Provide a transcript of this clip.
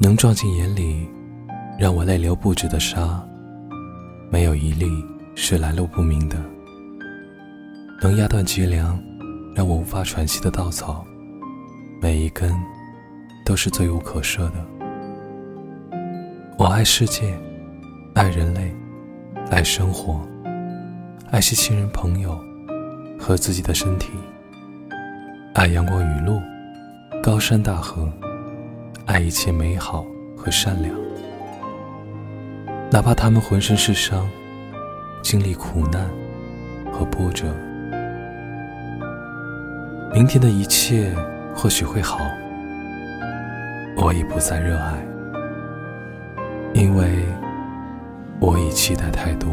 能撞进眼里，让我泪流不止的沙，没有一粒是来路不明的；能压断脊梁，让我无法喘息的稻草，每一根都是罪无可赦的。我爱世界，爱人类，爱生活，爱惜亲人朋友和自己的身体，爱阳光雨露，高山大河。爱一切美好和善良，哪怕他们浑身是伤，经历苦难和波折。明天的一切或许会好，我已不再热爱，因为我已期待太多。